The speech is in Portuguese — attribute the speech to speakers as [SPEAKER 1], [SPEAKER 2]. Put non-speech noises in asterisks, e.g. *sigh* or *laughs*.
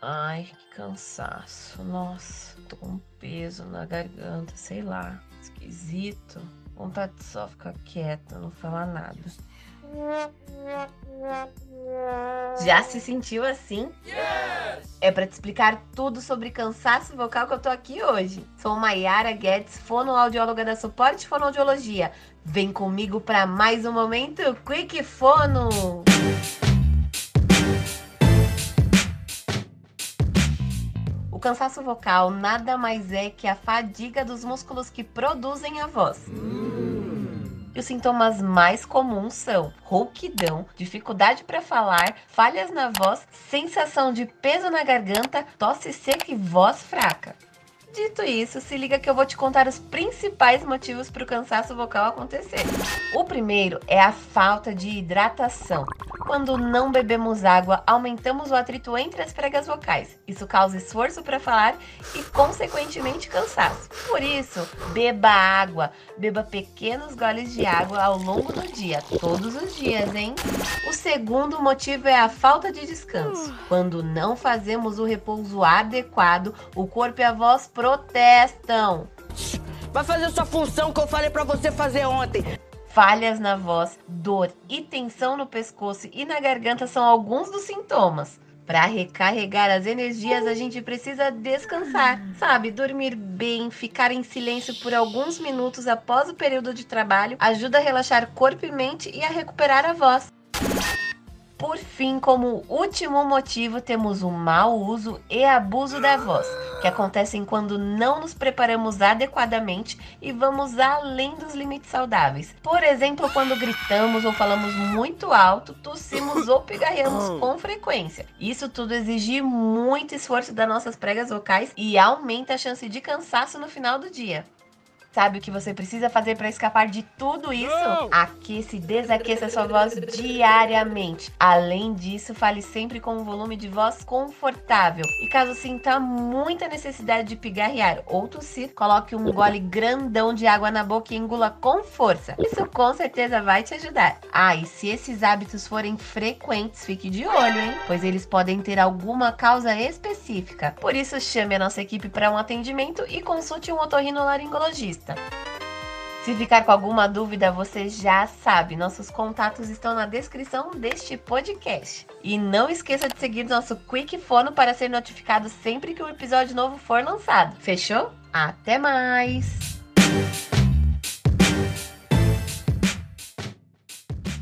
[SPEAKER 1] Ai, que cansaço. Nossa, tô com um peso na garganta, sei lá. Esquisito. Vontade de só ficar quieta, não falar nada. Já se sentiu assim? Yes! É para te explicar tudo sobre cansaço vocal que eu tô aqui hoje. Sou Maiara Guedes, fonoaudióloga da Suporte Fonoaudiologia. Vem comigo para mais um momento Quick Fono! Cansaço vocal nada mais é que a fadiga dos músculos que produzem a voz. Hum. E os sintomas mais comuns são rouquidão, dificuldade para falar, falhas na voz, sensação de peso na garganta, tosse seca e voz fraca. Dito isso, se liga que eu vou te contar os principais motivos para o cansaço vocal acontecer. O primeiro é a falta de hidratação. Quando não bebemos água, aumentamos o atrito entre as pregas vocais. Isso causa esforço para falar e, consequentemente, cansaço. Por isso, beba água. Beba pequenos goles de água ao longo do dia, todos os dias, hein? O segundo motivo é a falta de descanso. Quando não fazemos o repouso adequado, o corpo e a voz protestam.
[SPEAKER 2] Vai fazer sua função que eu falei para você fazer ontem.
[SPEAKER 1] Falhas na voz, dor e tensão no pescoço e na garganta são alguns dos sintomas. Para recarregar as energias, a gente precisa descansar, sabe? Dormir bem, ficar em silêncio por alguns minutos após o período de trabalho ajuda a relaxar corpo e mente e a recuperar a voz. Por fim, como último motivo, temos o mau uso e abuso da voz, que acontecem quando não nos preparamos adequadamente e vamos além dos limites saudáveis. Por exemplo, quando gritamos ou falamos muito alto, tossimos ou pigarreamos *laughs* com frequência. Isso tudo exige muito esforço das nossas pregas vocais e aumenta a chance de cansaço no final do dia. Sabe o que você precisa fazer para escapar de tudo isso? Aqueça e desaqueça sua voz diariamente. Além disso, fale sempre com um volume de voz confortável. E caso sinta muita necessidade de pigarrear ou tossir, coloque um gole grandão de água na boca e engula com força. Isso com certeza vai te ajudar. Ah, e se esses hábitos forem frequentes, fique de olho, hein? Pois eles podem ter alguma causa específica. Por isso, chame a nossa equipe para um atendimento e consulte um otorrinolaringologista. Se ficar com alguma dúvida, você já sabe, nossos contatos estão na descrição deste podcast. E não esqueça de seguir nosso Quick Fono para ser notificado sempre que um episódio novo for lançado. Fechou? Até mais!